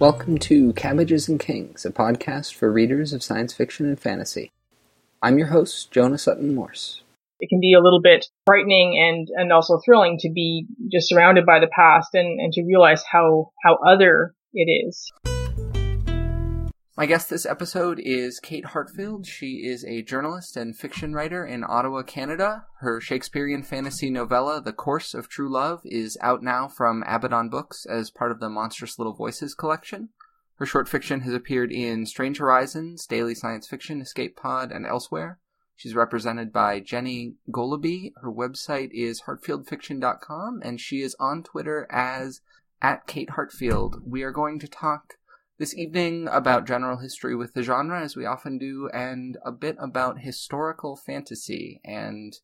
Welcome to Cabbages and Kings, a podcast for readers of science fiction and fantasy. I'm your host, Jonah Sutton Morse. It can be a little bit frightening and, and also thrilling to be just surrounded by the past and, and to realize how, how other it is. My guest this episode is Kate Heartfield. She is a journalist and fiction writer in Ottawa, Canada. Her Shakespearean fantasy novella, The Course of True Love, is out now from Abaddon Books as part of the Monstrous Little Voices collection. Her short fiction has appeared in Strange Horizons, Daily Science Fiction, Escape Pod, and elsewhere. She's represented by Jennie Goloboy. Her website is heartfieldfiction.com, and she is on Twitter as at Kate Heartfield. We are going to talk this evening about general history with the genre, as we often do, and a bit about historical fantasy and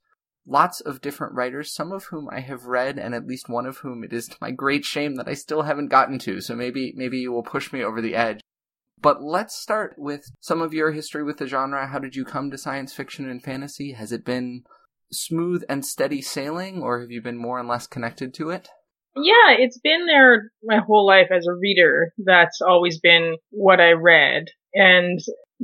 lots of different writers, some of whom I have read, and at least one of whom it is to my great shame that I still haven't gotten to. So maybe maybe you will push me over the edge. But let's start with some of your history with the genre. How did you come to science fiction and fantasy? Has it been smooth and steady sailing, or have you been more and less connected to it? Yeah, it's been there my whole life as a reader. That's always been what I read. And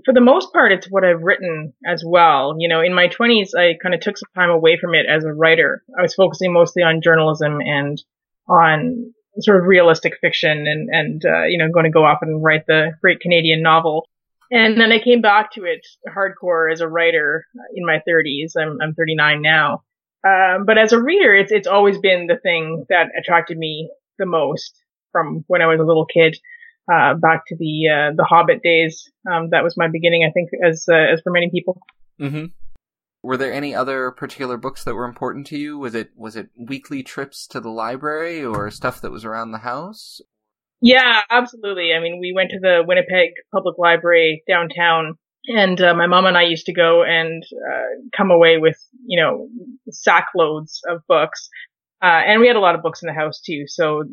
for the most part, it's what I've written as well. You know, in my 20s, I kind of took some time away from it as a writer. I was focusing mostly on journalism and on sort of realistic fiction and, and, uh, you know, going to go off and write the great Canadian novel. And then I came back to it hardcore as a writer in my 30s. I'm, I'm 39 now. Um, but as a reader, it's it's always been the thing that attracted me the most from when I was a little kid, uh, back to the uh, the Hobbit days. Um, that was my beginning, I think, as uh, as for many people. Mm-hmm. Were there any other particular books that were important to you? Was it was it weekly trips to the library or stuff that was around the house? Yeah, absolutely. I mean, we went to the Winnipeg Public Library downtown and uh, my mom and I used to go and uh, come away with, you know, sack loads of books. Uh, and we had a lot of books in the house too. So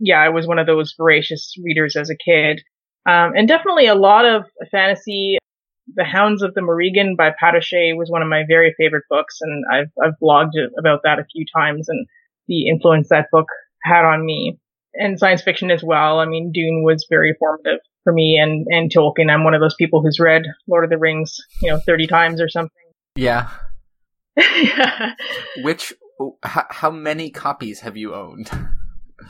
yeah, I was one of those voracious readers as a kid. Um, and definitely a lot of fantasy. The Hounds of the Morrigan by Pat was one of my very favorite books. And I've, I've blogged about that a few times and the influence that book had on me and science fiction as well. I mean, Dune was very formative for me and, and Tolkien. I'm one of those people who's read Lord of the Rings, you know, 30 times or something. Yeah. yeah. Which, how, how many copies have you owned? Uh,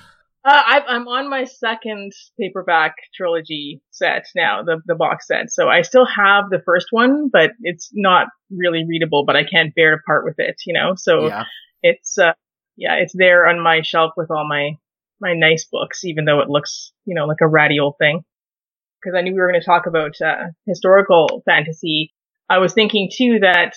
I, am on my second paperback trilogy set now, the the box set. So I still have the first one, but it's not really readable. But I can't bear to part with it, you know. So yeah. it's uh, yeah, it's there on my shelf with all my my nice books, even though it looks you know like a ratty old thing because I knew we were going to talk about uh, historical fantasy, I was thinking too that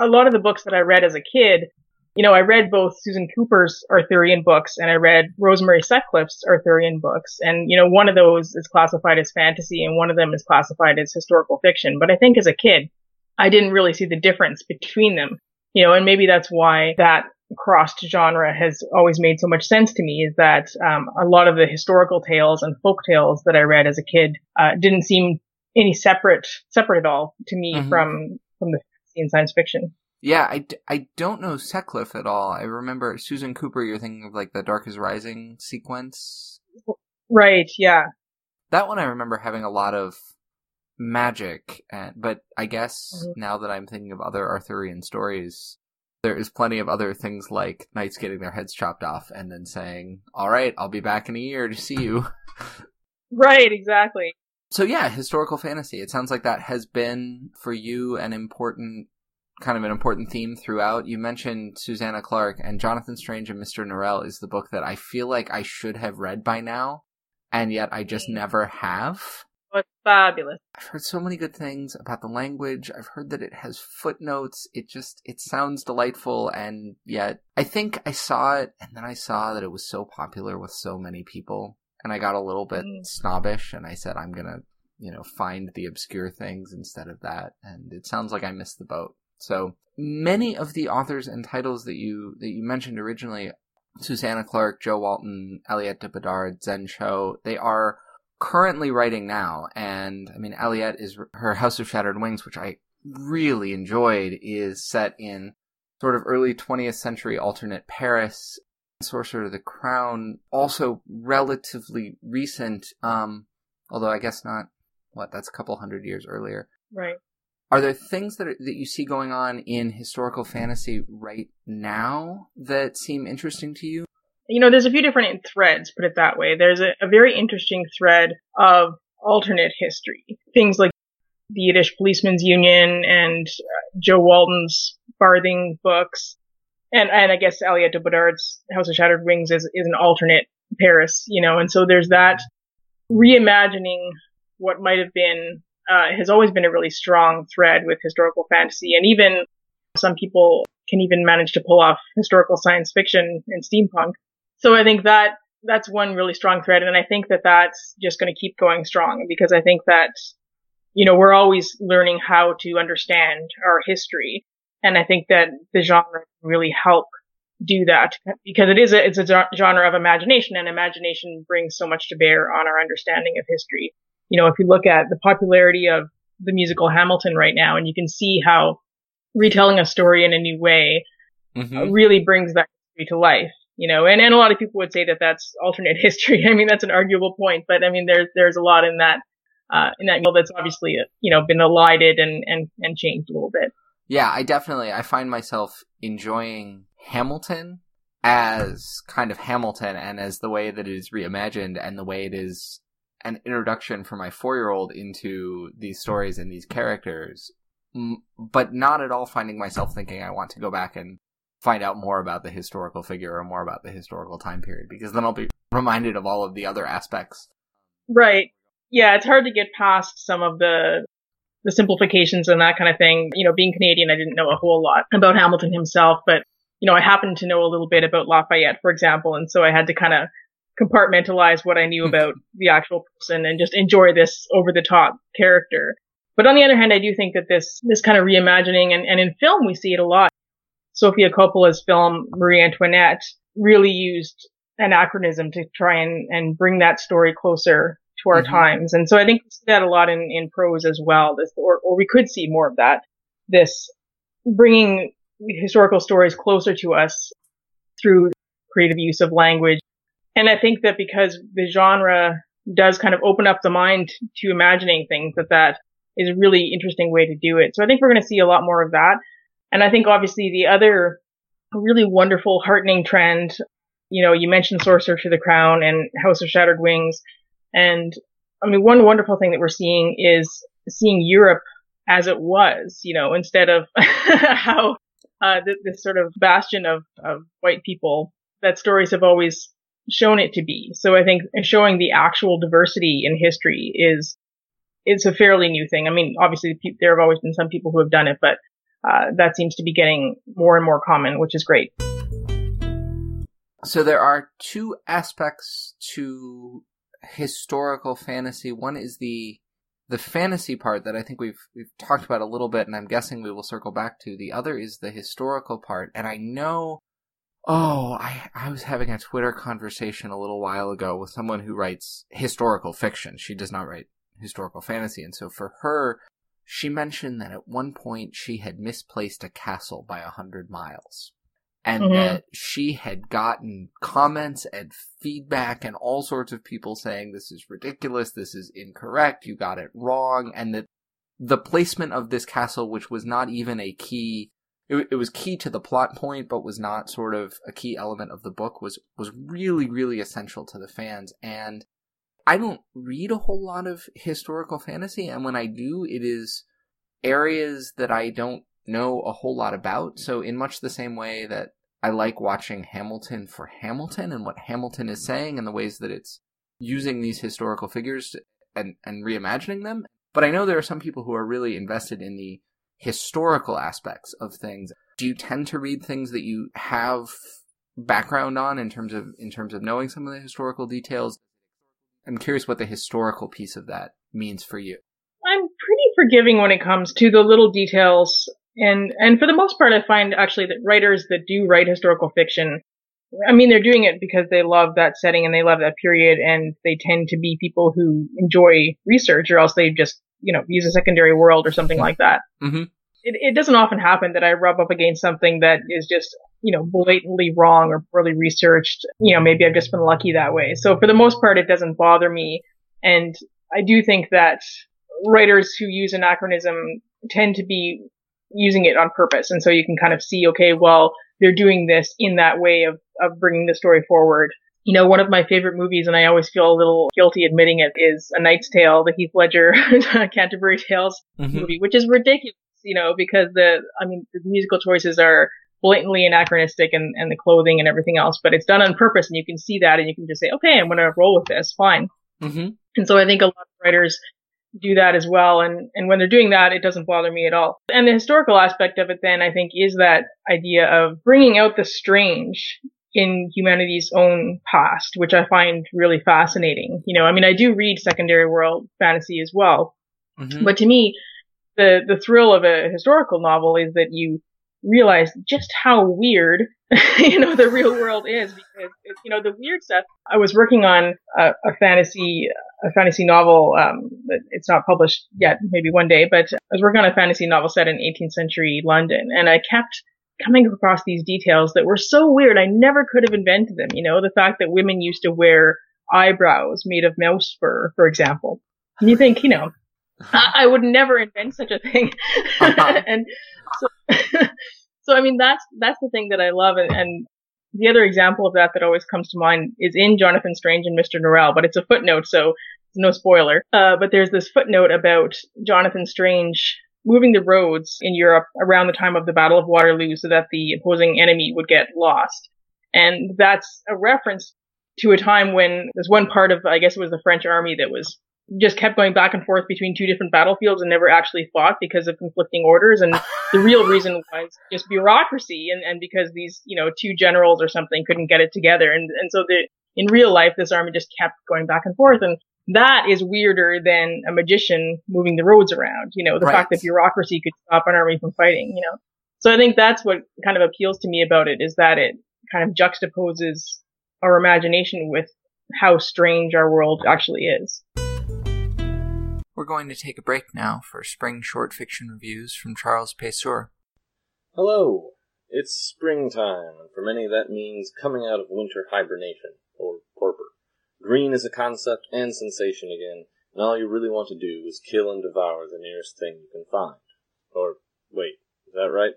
a lot of the books that I read as a kid, you know, I read both Susan Cooper's Arthurian books and I read Rosemary Sutcliff's Arthurian books. And, you know, one of those is classified as fantasy and one of them is classified as historical fiction. But I think as a kid, I didn't really see the difference between them, you know, and maybe that's why that crossed genre has always made so much sense to me is that um, a lot of the historical tales and folk tales that I read as a kid uh, didn't seem any separate separate at all to me mm-hmm. from from the fantasy and science fiction. Yeah, I, I don't know Sutcliff at all. I remember Susan Cooper. You're thinking of like the Dark is Rising sequence, right? Yeah, that one I remember having a lot of magic, and but I guess mm-hmm. now that I'm thinking of other Arthurian stories, there is plenty of other things like knights getting their heads chopped off and then saying, "All right, I'll be back in a year to see you." Right, exactly. So yeah, historical fantasy. It sounds like that has been for you an important kind of an important theme throughout. You mentioned Susanna Clarke and Jonathan Strange and Mr. Norrell is the book that I feel like I should have read by now, and yet I just never have. Fabulous. I've heard so many good things about the language. I've heard that it has footnotes. It just it sounds delightful and yet I think I saw it and then I saw that it was so popular with so many people and I got a little bit mm. snobbish and I said I'm going to, you know, find the obscure things instead of that and it sounds like I missed the boat. So, many of the authors and titles that you that you mentioned originally Susanna Clarke, Jo Walton, Aliette de Bodard, Zen Cho, they are currently writing now, and I mean, Aliette is her House of Shattered Wings, which I really enjoyed, is set in sort of early 20th century alternate Paris. Sorcerer of the Crown, also relatively recent, um, although I guess not, what, that's a couple hundred years earlier. Right. Are there things that, are, that you see going on in historical fantasy right now that seem interesting to you? You know, there's a few different threads, put it that way. There's a, a very interesting thread of alternate history. Things like the Yiddish Policemen's Union and uh, Jo Walton's Farthing books. And, and I guess Aliette de Bodard's House of Shattered Wings is, is an alternate Paris, you know, and so there's that reimagining what might have been, uh, has always been a really strong thread with historical fantasy. And even some people can even manage to pull off historical science fiction and steampunk. So I think that that's one really strong thread. And I think that that's just going to keep going strong because I think that, you know, we're always learning how to understand our history. And I think that the genre can really help do that because it is a, it's a genre of imagination and imagination brings so much to bear on our understanding of history. You know, if you look at the popularity of the musical Hamilton right now and you can see how retelling a story in a new way mm-hmm. really brings that history to life you know, and, and a lot of people would say that that's alternate history. I mean, that's an arguable point, but I mean, there's, there's a lot in that, uh, in that, well, that's obviously, you know, been elided and, and, and changed a little bit. Yeah, I definitely, I find myself enjoying Hamilton as kind of Hamilton and as the way that it is reimagined and the way it is an introduction for my four year old into these stories and these characters, but not at all finding myself thinking I want to go back and find out more about the historical figure or more about the historical time period because then I'll be reminded of all of the other aspects. Right. Yeah, it's hard to get past some of the the simplifications and that kind of thing. You know, being Canadian, I didn't know a whole lot about Hamilton himself, but you know, I happened to know a little bit about Lafayette, for example, and so I had to kind of compartmentalize what I knew about the actual person and just enjoy this over the top character. But on the other hand, I do think that this, this kind of reimagining and, and in film, we see it a lot. Sofia Coppola's film Marie Antoinette really used anachronism to try and, and bring that story closer to our mm-hmm. times. And so I think we see that a lot in, in prose as well, this, or, or we could see more of that. This bringing historical stories closer to us through creative use of language. And I think that because the genre does kind of open up the mind to imagining things, that that is a really interesting way to do it. So I think we're going to see a lot more of that. And I think obviously the other really wonderful, heartening trend, you know, you mentioned Sorcerer to the Crown and House of Shattered Wings. And I mean, one wonderful thing that we're seeing is seeing Europe as it was, you know, instead of how uh, this, this sort of bastion of, of white people that stories have always shown it to be. So I think showing the actual diversity in history is it's a fairly new thing. I mean, obviously there have always been some people who have done it, but uh, that seems to be getting more and more common, which is great. So there are two aspects to historical fantasy. One is the the fantasy part that I think we've we've talked about a little bit, and I'm guessing we will circle back to. The other is the historical part, and I know. Oh, I I was having a Twitter conversation a little while ago with someone who writes historical fiction. She does not write historical fantasy, and so for her, she mentioned that at one point she had misplaced a castle by a hundred miles. And mm-hmm. that she had gotten comments and feedback and all sorts of people saying this is ridiculous, this is incorrect, you got it wrong, and that the placement of this castle, which was not even a key it, it, was key to the plot point, but was not sort of a key element of the book. was was really really essential to the fans, and I don't read a whole lot of historical fantasy, and when I do, it is areas that I don't know a whole lot about. So, in much the same way that I like watching Hamilton for Hamilton and what Hamilton is saying and the ways that it's using these historical figures and, and reimagining them. But I know there are some people who are really invested in the historical aspects of things. Do you tend to read things that you have background on in terms of in terms of knowing some of the historical details? I'm curious what the historical piece of that means for you. I'm pretty forgiving when it comes to the little details. And, and for the most part, I find actually that writers that do write historical fiction, I mean, they're doing it because they love that setting and they love that period and they tend to be people who enjoy research or else they just, you know, use a secondary world or something like that. Mm-hmm. It, it doesn't often happen that I rub up against something that is just, you know, blatantly wrong or poorly researched. You know, maybe I've just been lucky that way. So for the most part, it doesn't bother me. And I do think that writers who use anachronism tend to be using it on purpose. And so you can kind of see, okay, well, they're doing this in that way of, of bringing the story forward. You know, one of my favorite movies, and I always feel a little guilty admitting it, is A Knight's Tale, the Heath Ledger Canterbury Tales mm-hmm. movie, which is ridiculous you know, because the, I mean, the musical choices are blatantly anachronistic and, and the clothing and everything else, but it's done on purpose and you can see that and you can just say, okay, I'm going to roll with this. Fine. Mm-hmm. And so I think a lot of writers do that as well. And, and when they're doing that, it doesn't bother me at all. And the historical aspect of it then, I think, is that idea of bringing out the strange in humanity's own past, which I find really fascinating. You know, I mean, I do read secondary world fantasy as well. Mm-hmm. But to me, the the thrill of a historical novel is that you realize just how weird you know the real world is because you know the weird stuff. I was working on a, a fantasy a fantasy novel. Um, it's not published yet, maybe one day, but I was working on a fantasy novel set in 18th century London, and I kept coming across these details that were so weird. I never could have invented them. You know, the fact that women used to wear eyebrows made of mouse fur, for example. And you think, you know, I would never invent such a thing. Uh-huh. and so, so I mean, that's, that's the thing that I love. And, and, the other example of that that always comes to mind is in Jonathan Strange and Mr. Norrell, but it's a footnote, so it's no spoiler. Uh, but there's this footnote about Jonathan Strange moving the roads in Europe around the time of the Battle of Waterloo so that the opposing enemy would get lost. And that's a reference to a time when there's one part of, I guess it was the French army that was just kept going back and forth between two different battlefields and never actually fought because of conflicting orders. And the real reason was just bureaucracy and, and because these, you know, two generals or something couldn't get it together. And, and so the, in real life, this army just kept going back and forth. And that is weirder than a magician moving the roads around. You know, the right. fact that bureaucracy could stop an army from fighting, you know. So I think that's what kind of appeals to me about it is that it kind of juxtaposes our imagination with how strange our world actually is. We're going to take a break now for spring short fiction reviews from Charles Payseur. Hello! It's springtime, and for many that means coming out of winter hibernation, or torpor. Green is a concept and sensation again, and all you really want to do is kill and devour the nearest thing you can find. Or, wait, is that right?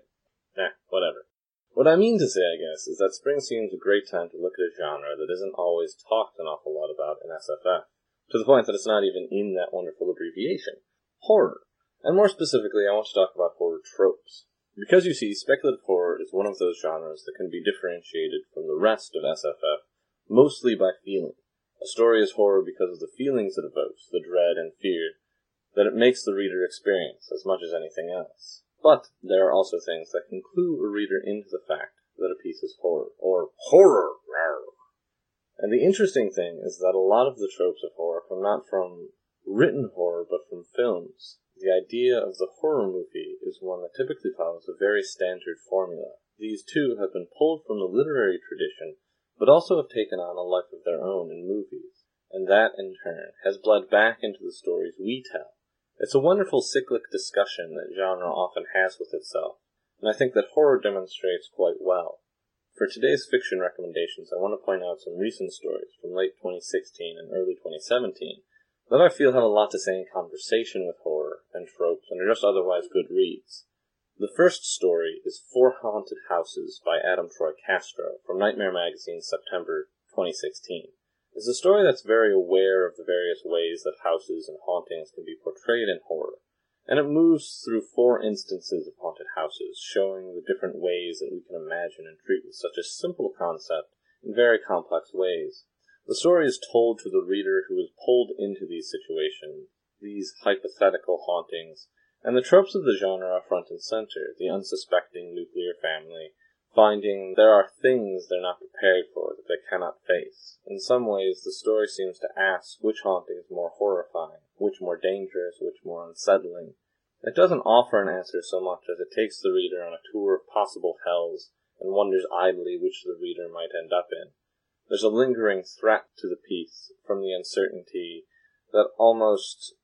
Nah, whatever. What I mean to say, I guess, is that spring seems a great time to look at a genre that isn't always talked an awful lot about in SFF to the point that it's not even in that wonderful abbreviation. Horror. And more specifically, I want to talk about horror tropes. Because you see, speculative horror is one of those genres that can be differentiated from the rest of SFF mostly by feeling. A story is horror because of the feelings it evokes, the dread and fear that it makes the reader experience as much as anything else. But there are also things that can clue a reader into the fact that a piece is horror, or horror, and the interesting thing is that a lot of the tropes of horror come not from written horror, but from films. The idea of the horror movie is one that typically follows a very standard formula. These too have been pulled from the literary tradition, but also have taken on a life of their own in movies. And that, in turn, has bled back into the stories we tell. It's a wonderful cyclic discussion that genre often has with itself, and I think that horror demonstrates quite well. For today's fiction recommendations, I want to point out some recent stories from late 2016 and early 2017 that I feel have a lot to say in conversation with horror and tropes and are just otherwise good reads. The first story is Four Haunted Houses by Adam Troy Castro from Nightmare Magazine, September 2016. It's a story that's very aware of the various ways that houses and hauntings can be portrayed in horror, and it moves through four instances of haunted houses, showing the different ways that we can imagine and treat such a simple concept in very complex ways. The story is told to the reader who is pulled into these situations, these hypothetical hauntings, and the tropes of the genre are front and center, the unsuspecting nuclear family, finding there are things they're not prepared for that they cannot face. In some ways, the story seems to ask which haunting is more horrifying, which more dangerous, which more unsettling. It doesn't offer an answer so much as it takes the reader on a tour of possible hells and wonders idly which the reader might end up in. There's a lingering threat to the peace from the uncertainty, that almost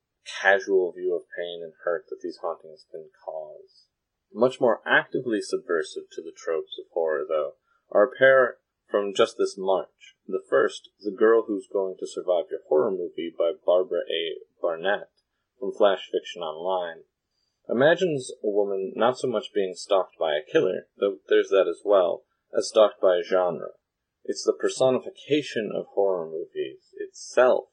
casual view of pain and hurt that these hauntings can cause. Much more actively subversive to the tropes of horror, though, are a pair from just this March. The first, The Girl Who's Going to Survive Your Horror Movie by Barbara A. Barnett from Flash Fiction Online, imagines a woman not so much being stalked by a killer, though there's that as well, as stalked by a genre. It's the personification of horror movies itself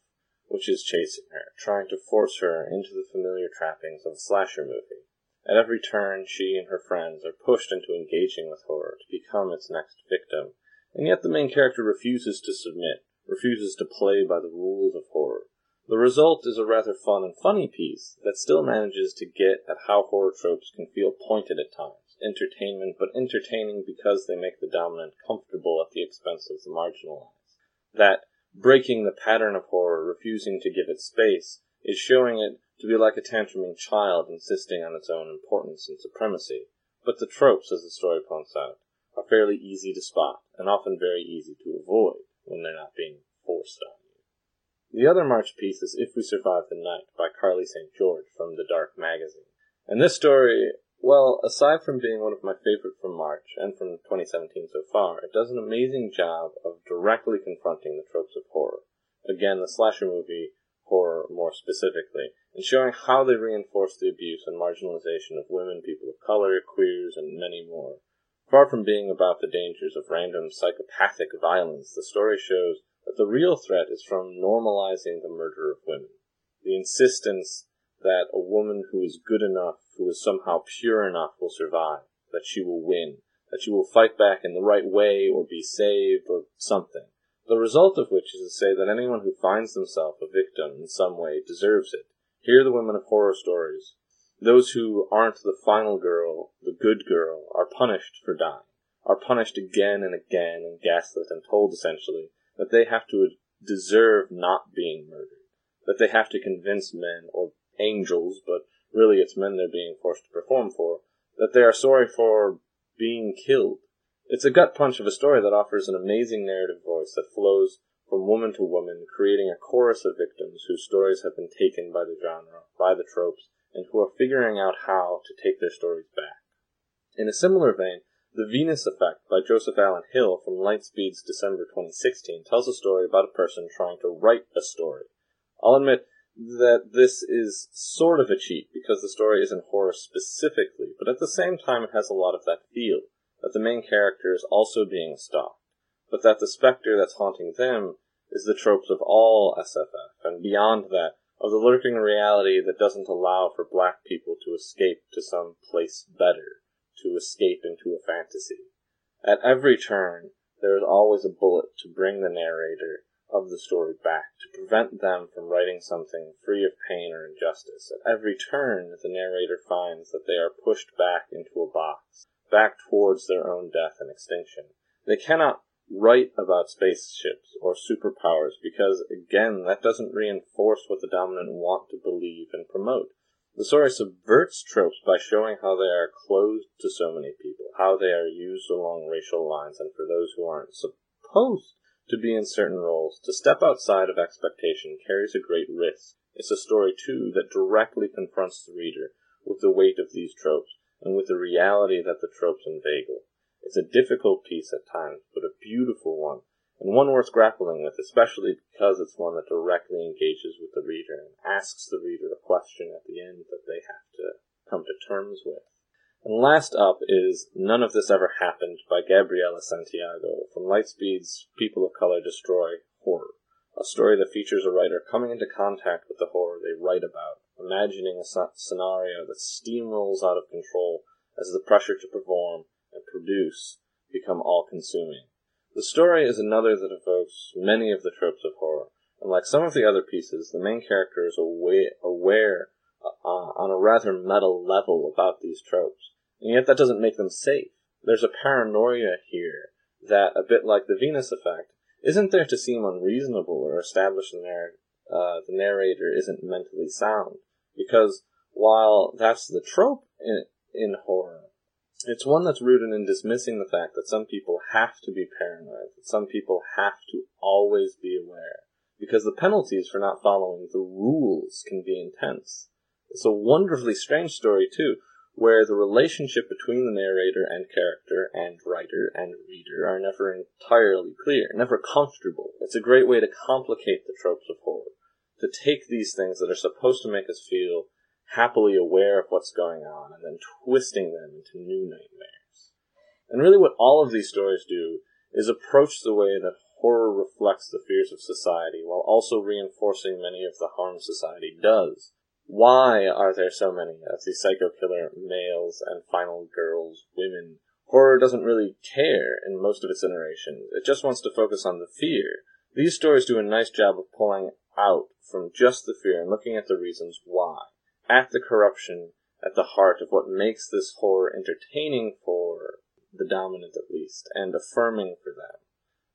which is chasing her, trying to force her into the familiar trappings of a slasher movie. At every turn, she and her friends are pushed into engaging with horror to become its next victim, and yet the main character refuses to submit, refuses to play by the rules of horror. The result is a rather fun and funny piece that still manages to get at how horror tropes can feel pointed at times, entertainment, but entertaining because they make the dominant comfortable at the expense of the marginalized. That breaking the pattern of horror, refusing to give it space, is showing it to be like a tantruming child insisting on its own importance and supremacy. But the tropes, as the story points out, are fairly easy to spot and often very easy to avoid when they're not being forced on you. The other March piece is If We Survive the Night by Carlie St. George from The Dark magazine. And this story, well, aside from being one of my favorite from March and from 2017 so far, it does an amazing job of directly confronting the tropes of horror. Again, the slasher movie horror more specifically, and showing how they reinforce the abuse and marginalization of women, people of color, queers, and many more. Far from being about the dangers of random psychopathic violence, the story shows that the real threat is from normalizing the murder of women. The insistence that a woman who is good enough, who is somehow pure enough, will survive, that she will win, that she will fight back in the right way or be saved or something. The result of which is to say that anyone who finds themselves a victim in some way deserves it. Here, the women of horror stories, those who aren't the final girl, the good girl, are punished for dying, are punished again and again and gaslit and told essentially that they have to deserve not being murdered, that they have to convince men or angels, but really it's men they're being forced to perform for, that they are sorry for being killed. It's a gut punch of a story that offers an amazing narrative voice that flows from woman to woman, creating a chorus of victims whose stories have been taken by the genre, by the tropes, and who are figuring out how to take their stories back. In a similar vein, The Venus Effect by Joseph Allen Hill from Lightspeed's December 2016 tells a story about a person trying to write a story. I'll admit that this is sort of a cheat because the story isn't horror specifically, but at the same time it has a lot of that feel that the main character is also being stalked, but that the specter that's haunting them is the tropes of all SFF, and beyond that, of the lurking reality that doesn't allow for black people to escape to some place better, to escape into a fantasy. At every turn, there is always a bullet to bring the narrator of the story back, to prevent them from writing something free of pain or injustice. At every turn, the narrator finds that they are pushed back into a box, back towards their own death and extinction. They cannot write about spaceships or superpowers because, again, that doesn't reinforce what the dominant want to believe and promote. The story subverts tropes by showing how they are closed to so many people, how they are used along racial lines, and for those who aren't supposed to be in certain roles, to step outside of expectation carries a great risk. It's a story, too, that directly confronts the reader with the weight of these tropes and with the reality that the tropes inveigle. It's a difficult piece at times, but a beautiful one, and one worth grappling with, especially because it's one that directly engages with the reader and asks the reader a question at the end that they have to come to terms with. And last up is None of This Ever Happened by Gabriela Santiago from Lightspeed's People of Color Destroy Horror, a story that features a writer coming into contact with the horror they write about, imagining a scenario that steamrolls out of control as the pressure to perform and produce become all consuming. The story is another that evokes many of the tropes of horror, and like some of the other pieces, the main character is aware uh, on a rather meta level about these tropes and yet that doesn't make them safe. There's a paranoia here that, a bit like the Venus effect, isn't there to seem unreasonable or establish the, narr- uh, the narrator isn't mentally sound. Because while that's the trope in, in horror, it's one that's rooted in dismissing the fact that some people have to be paranoid, that some people have to always be aware, because the penalties for not following the rules can be intense. It's a wonderfully strange story, too, where the relationship between the narrator and character and writer and reader are never entirely clear, never comfortable. It's a great way to complicate the tropes of horror, to take these things that are supposed to make us feel happily aware of what's going on and then twisting them into new nightmares. And really what all of these stories do is approach the way that horror reflects the fears of society while also reinforcing many of the harm society does. Why are there so many of these psycho killer males and final girls, women? Horror doesn't really care in most of its iterations. It just wants to focus on the fear. These stories do a nice job of pulling out from just the fear and looking at the reasons why. At the corruption at the heart of what makes this horror entertaining for the dominant at least, and affirming for them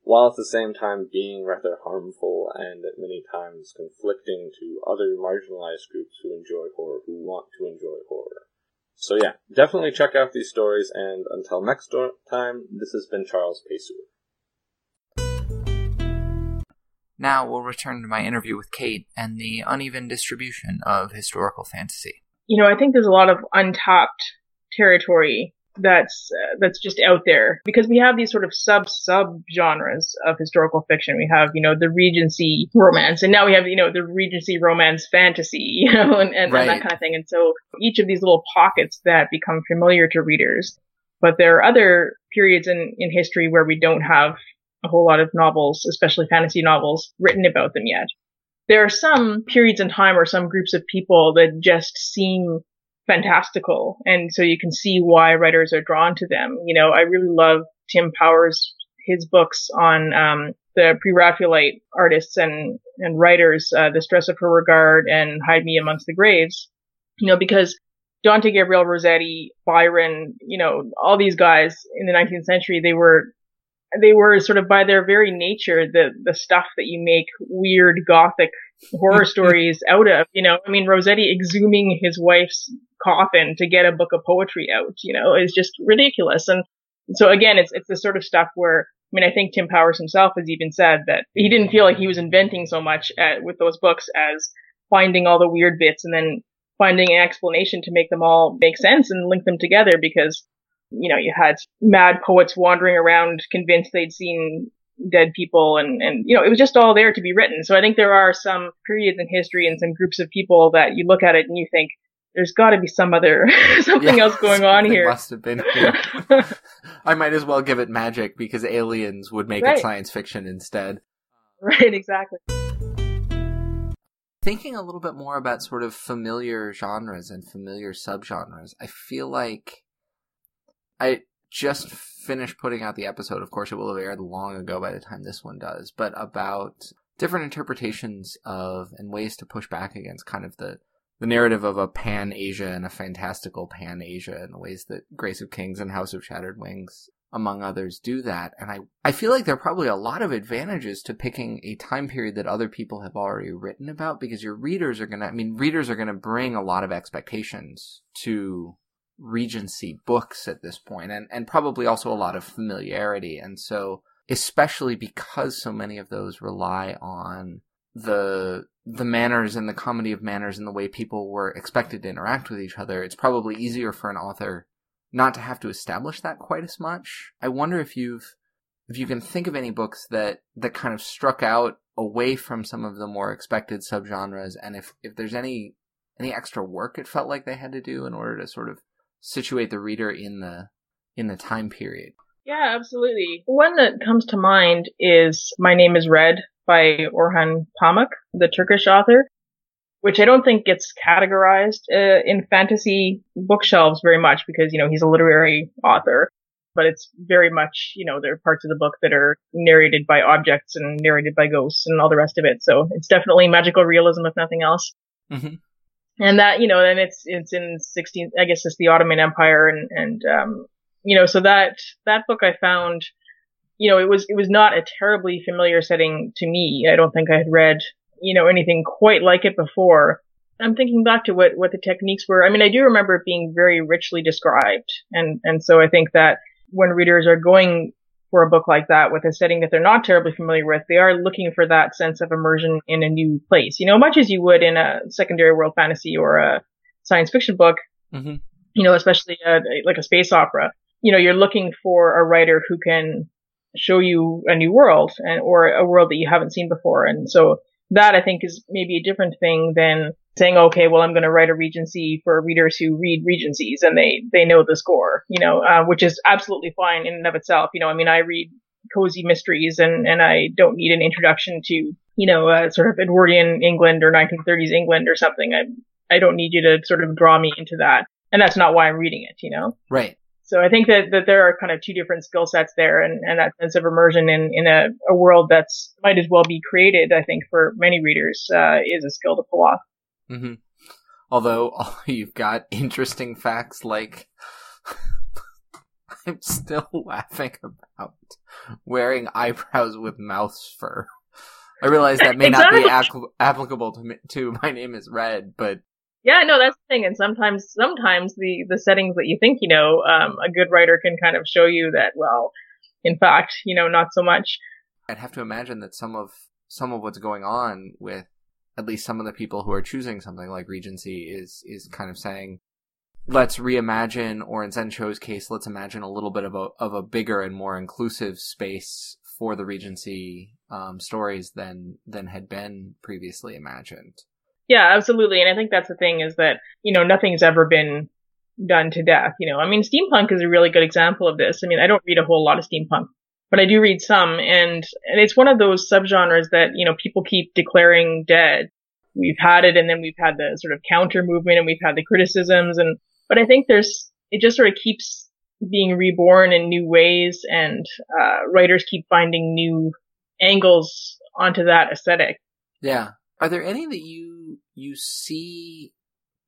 while at the same time being rather harmful and at many times conflicting to other marginalized groups who enjoy horror, who want to enjoy horror. So yeah, definitely check out these stories, and until next time, this has been Charles Payseur. Now we'll return to my interview with Kate and the uneven distribution of historical fantasy. You know, I think there's a lot of untapped territory that's uh, that's just out there because we have these sort of sub sub genres of historical fiction. We have you know the Regency romance, and now we have you know the Regency romance fantasy, you know, and, and, right. and that kind of thing. And so each of these little pockets that become familiar to readers. But there are other periods in in history where we don't have a whole lot of novels, especially fantasy novels, written about them yet. There are some periods in time or some groups of people that just seem fantastical. And so you can see why writers are drawn to them. You know, I really love Tim Powers, his books on, um, the pre-Raphaelite artists and, and writers, uh, The Stress of Her Regard and Hide Me Amongst the Graves, you know, because Dante Gabriel Rossetti, Byron, you know, all these guys in the 19th century, they were, they were sort of by their very nature, the, the stuff that you make weird gothic horror stories out of, you know, I mean, Rossetti exhuming his wife's coffin to get a book of poetry out, you know, is just ridiculous. And so again, it's, it's the sort of stuff where, I mean, I think Tim Powers himself has even said that he didn't feel like he was inventing so much at, with those books as finding all the weird bits and then finding an explanation to make them all make sense and link them together because, you know, you had mad poets wandering around convinced they'd seen dead people and, and, you know, it was just all there to be written. So I think there are some periods in history and some groups of people that you look at it and you think, there's got to be some other something yeah, else going on here. Must have been. I might as well give it magic because aliens would make right. it science fiction instead. Right, exactly. Thinking a little bit more about sort of familiar genres and familiar subgenres, I feel like I just finished putting out the episode. Of course, it will have aired long ago by the time this one does, but about different interpretations of and ways to push back against kind of the the narrative of a pan Asia and a fantastical pan Asia in the ways that Grace of Kings and House of Shattered Wings, among others, do that. And I, I feel like there are probably a lot of advantages to picking a time period that other people have already written about because your readers are going to, I mean, readers are going to bring a lot of expectations to Regency books at this point and, and probably also a lot of familiarity. And so, especially because so many of those rely on the the manners and the comedy of manners and the way people were expected to interact with each other, it's probably easier for an author not to have to establish that quite as much. I wonder if you've if you can think of any books that that kind of struck out away from some of the more expected subgenres and if if there's any any extra work it felt like they had to do in order to sort of situate the reader in the in the time period. Yeah, absolutely. One that comes to mind is My Name is Red by Orhan Pamuk, the Turkish author, which I don't think gets categorized uh, in fantasy bookshelves very much because, you know, he's a literary author. But it's very much, you know, there are parts of the book that are narrated by objects and narrated by ghosts and all the rest of it. So it's definitely magical realism, if nothing else. Mm-hmm. And that, you know, and it's, it's in 16, I guess it's the Ottoman Empire and, and, um, you know, so that, that book I found, you know, it was, it was not a terribly familiar setting to me. I don't think I had read, you know, anything quite like it before. I'm thinking back to what, what the techniques were. I mean, I do remember it being very richly described. And, and so I think that when readers are going for a book like that with a setting that they're not terribly familiar with, they are looking for that sense of immersion in a new place. You know, much as you would in a secondary world fantasy or a science fiction book. Mm-hmm you know, especially uh, like a space opera, you know, you're looking for a writer who can show you a new world and or a world that you haven't seen before. And so that I think is maybe a different thing than saying, okay, well, I'm going to write a Regency for readers who read Regencies and they, they know the score, you know, uh, which is absolutely fine in and of itself. You know, I mean, I read cozy mysteries and, and I don't need an introduction to, you know, uh, sort of Edwardian England or 1930s England or something. I, I don't need you to sort of draw me into that. And that's not why I'm reading it, you know? Right. So I think that, that there are kind of two different skill sets there and, and that sense of immersion in, in a, a world that's might as well be created, I think, for many readers, uh, is a skill to pull off. Mm-hmm. Although you've got interesting facts like I'm still laughing about wearing eyebrows with mouse fur. I realize that may exactly. not be applicable to, me, to my name is Red, but yeah, no, that's the thing. And sometimes, sometimes the, the settings that you think you know, um, a good writer can kind of show you that, well, in fact, you know, not so much. I'd have to imagine that some of, some of what's going on with at least some of the people who are choosing something like Regency is, is kind of saying, let's reimagine, or in Zen Cho's case, let's imagine a little bit of a, of a bigger and more inclusive space for the Regency, um, stories than, than had been previously imagined. Yeah, absolutely. And I think that's the thing is that, you know, nothing's ever been done to death. You know, I mean, steampunk is a really good example of this. I mean, I don't read a whole lot of steampunk, but I do read some and, and it's one of those subgenres that, you know, people keep declaring dead. We've had it and then we've had the sort of counter movement and we've had the criticisms and, but I think there's, it just sort of keeps being reborn in new ways and, uh, writers keep finding new angles onto that aesthetic. Yeah. Are there any that you you see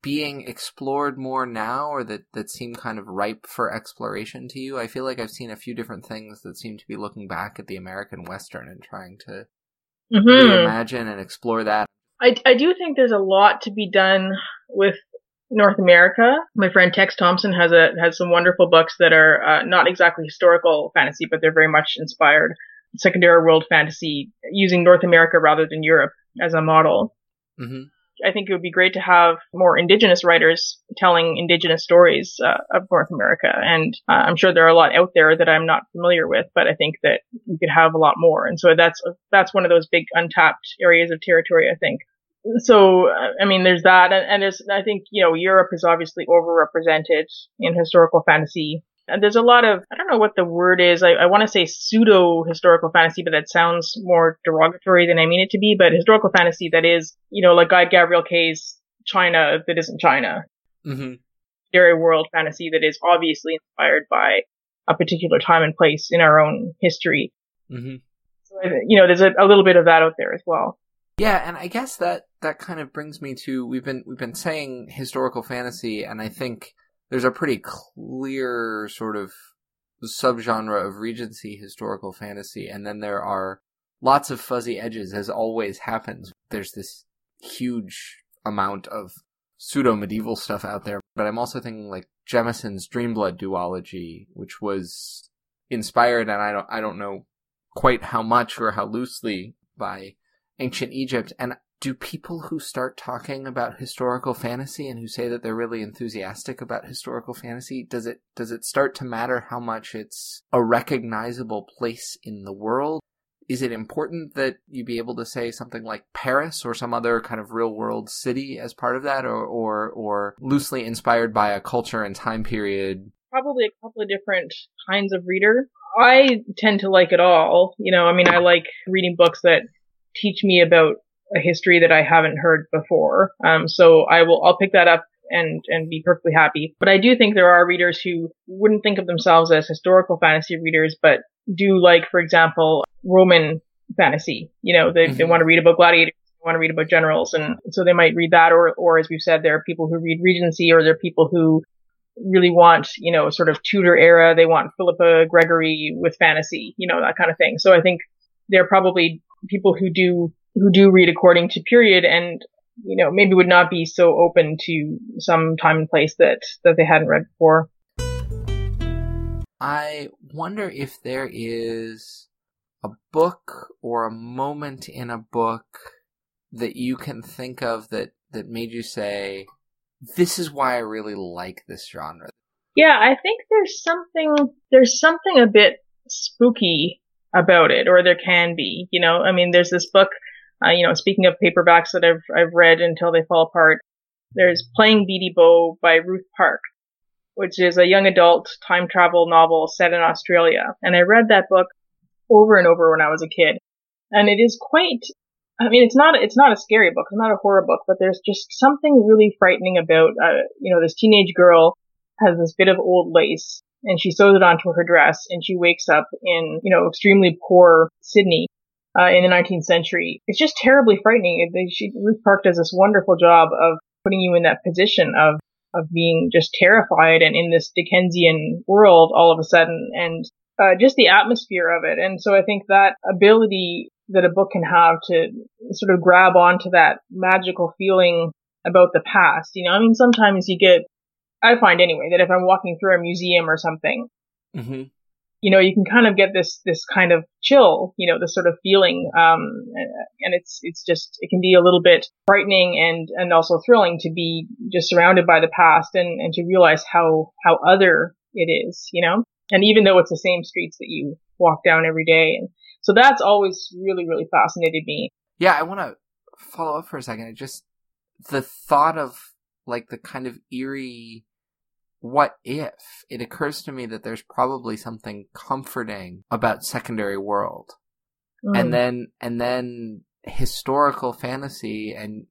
being explored more now or that, that seem kind of ripe for exploration to you? I feel like I've seen a few different things that seem to be looking back at the American Western and trying to mm-hmm. reimagine and explore that. I, I do think there's a lot to be done with North America. My friend Tex Thompson has a has some wonderful books that are uh, not exactly historical fantasy, but they're very much inspired secondary world fantasy using North America rather than Europe as a model. Mm-hmm. I think it would be great to have more indigenous writers telling indigenous stories uh, of North America. And uh, I'm sure there are a lot out there that I'm not familiar with, but I think that we could have a lot more. And so that's, that's one of those big untapped areas of territory, I think. So, uh, I mean, there's that. And, and there's, I think, you know, Europe is obviously overrepresented in historical fantasy there's a lot of, I don't know what the word is. I, I want to say pseudo historical fantasy, but that sounds more derogatory than I mean it to be. But historical fantasy that is, you know, like Guy Gavriel Kay's China that isn't China. Mm-hmm. Dairy world fantasy that is obviously inspired by a particular time and place in our own history. Mm-hmm. So, you know, there's a, a little bit of that out there as well. Yeah, and I guess that that kind of brings me to we've been we've been saying historical fantasy, and I think there's a pretty clear sort of subgenre of Regency historical fantasy, and then there are lots of fuzzy edges, as always happens. There's this huge amount of pseudo medieval stuff out there, but I'm also thinking like Jemisin's Dreamblood duology, which was inspired, and I don't I don't know quite how much or how loosely by ancient Egypt, and do people who start talking about historical fantasy and who say that they're really enthusiastic about historical fantasy does it does it start to matter how much it's a recognizable place in the world? Is it important that you be able to say something like Paris or some other kind of real world city as part of that or or or loosely inspired by a culture and time period? Probably a couple of different kinds of reader. I tend to like it all. You know I mean I like reading books that teach me about a history that I haven't heard before. Um, so I will, I'll pick that up and, and be perfectly happy. But I do think there are readers who wouldn't think of themselves as historical fantasy readers, but do like, for example, Roman fantasy. You know, they, mm-hmm. they want to read about gladiators. They want to read about generals. And so they might read that. Or, or as we've said, there are people who read Regency or there are people who really want, you know, sort of Tudor era. They want Philippa Gregory with fantasy, you know, that kind of thing. So I think there are probably people who do who do read according to period and you know maybe would not be so open to some time and place that that they hadn't read before i wonder if there is a book or a moment in a book that you can think of that that made you say this is why I really like this genre. Yeah, I think there's something there's something a bit spooky about it, or there can be. You know, I mean, there's this book. Uh, you know, speaking of paperbacks that I've I've read until they fall apart, there's Playing Beatie Bow by Ruth Park, which is a young adult time travel novel set in Australia. And I read that book over and over when I was a kid. And it is quite, I mean, it's not, it's not a scary book. It's not a horror book, but there's just something really frightening about, uh, you know, this teenage girl has this bit of old lace and she sews it onto her dress and she wakes up in, you know, extremely poor Sydney. Uh, in the 19th century. It's just terribly frightening. She, Ruth Park does this wonderful job of putting you in that position of of being just terrified and in this Dickensian world all of a sudden and uh, just the atmosphere of it. And so I think that ability that a book can have to sort of grab onto that magical feeling about the past. You know, I mean, sometimes you get, I find anyway, that if I'm walking through a museum or something, mm-hmm you know, you can kind of get this, this kind of chill, you know, this sort of feeling. Um, and it's, it's just, it can be a little bit frightening and, and also thrilling to be just surrounded by the past and, and to realize how, how other it is, you know? And even though it's the same streets that you walk down every day. And so that's always really, really fascinated me. Yeah. I want to follow up for a second. just, the thought of like the kind of eerie what if? It occurs to me that there's probably something comforting about secondary world. Mm. and then and then historical fantasy and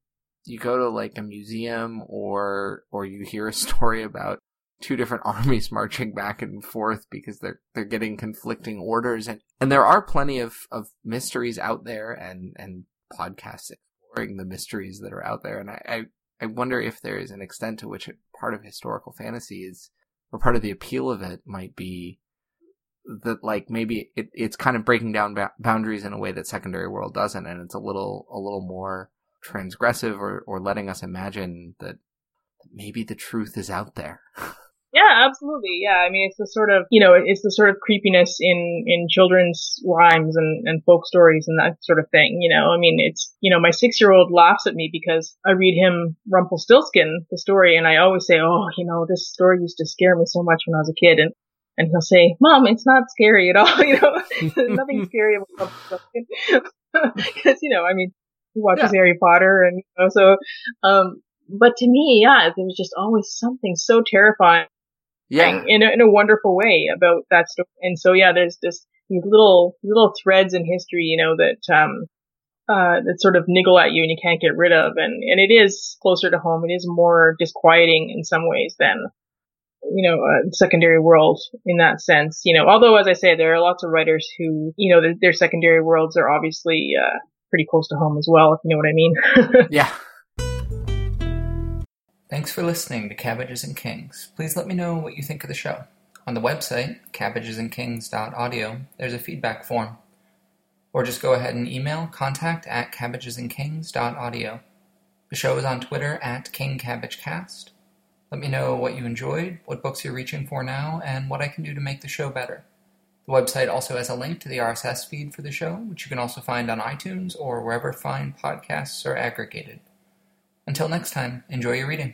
you go to like a museum or or you hear a story about two different armies marching back and forth because they're they're getting conflicting orders. And and there are plenty of of mysteries out there and and podcasts exploring the mysteries that are out there. And I, I I wonder if there is an extent to which part of historical fantasy is, or part of the appeal of it might be that like maybe it, it's kind of breaking down ba- boundaries in a way that secondary world doesn't, and it's a little a little more transgressive or or letting us imagine that maybe the truth is out there. Yeah, absolutely. Yeah, I mean, it's the sort of, you know, it's the sort of creepiness in, in children's rhymes and, and folk stories and that sort of thing, you know. I mean, it's, you know, my six year old laughs at me because I read him Rumpelstiltskin, the story, and I always say, oh, you know, this story used to scare me so much when I was a kid. And, and he'll say, Mom, it's not scary at all, you know, nothing scary about Rumpelstiltskin. Because, you know, I mean, he watches yeah. Harry Potter and, you know, so, um, but to me, yeah, there was just always something so terrifying yeah. in a, in a wonderful way about that story. And so, yeah, there's this, these little, little threads in history, you know, that, um, uh, that sort of niggle at you and you can't get rid of. And, and it is closer to home. It is more disquieting in some ways than, you know, a secondary world in that sense. You know, although as I say, there are lots of writers who, you know, their, their secondary worlds are obviously, uh, pretty close to home as well, if you know what I mean. yeah. Thanks for listening to Cabbages and Kings. Please let me know what you think of the show. On the website, cabbagesandkings.audio, there's a feedback form. Or just go ahead and email contact at cabbagesandkings.audio. The show is on Twitter at KingCabbageCast. Let me know what you enjoyed, what books you're reaching for now, and what I can do to make the show better. The website also has a link to the RSS feed for the show, which you can also find on iTunes or wherever fine podcasts are aggregated. Until next time, enjoy your reading.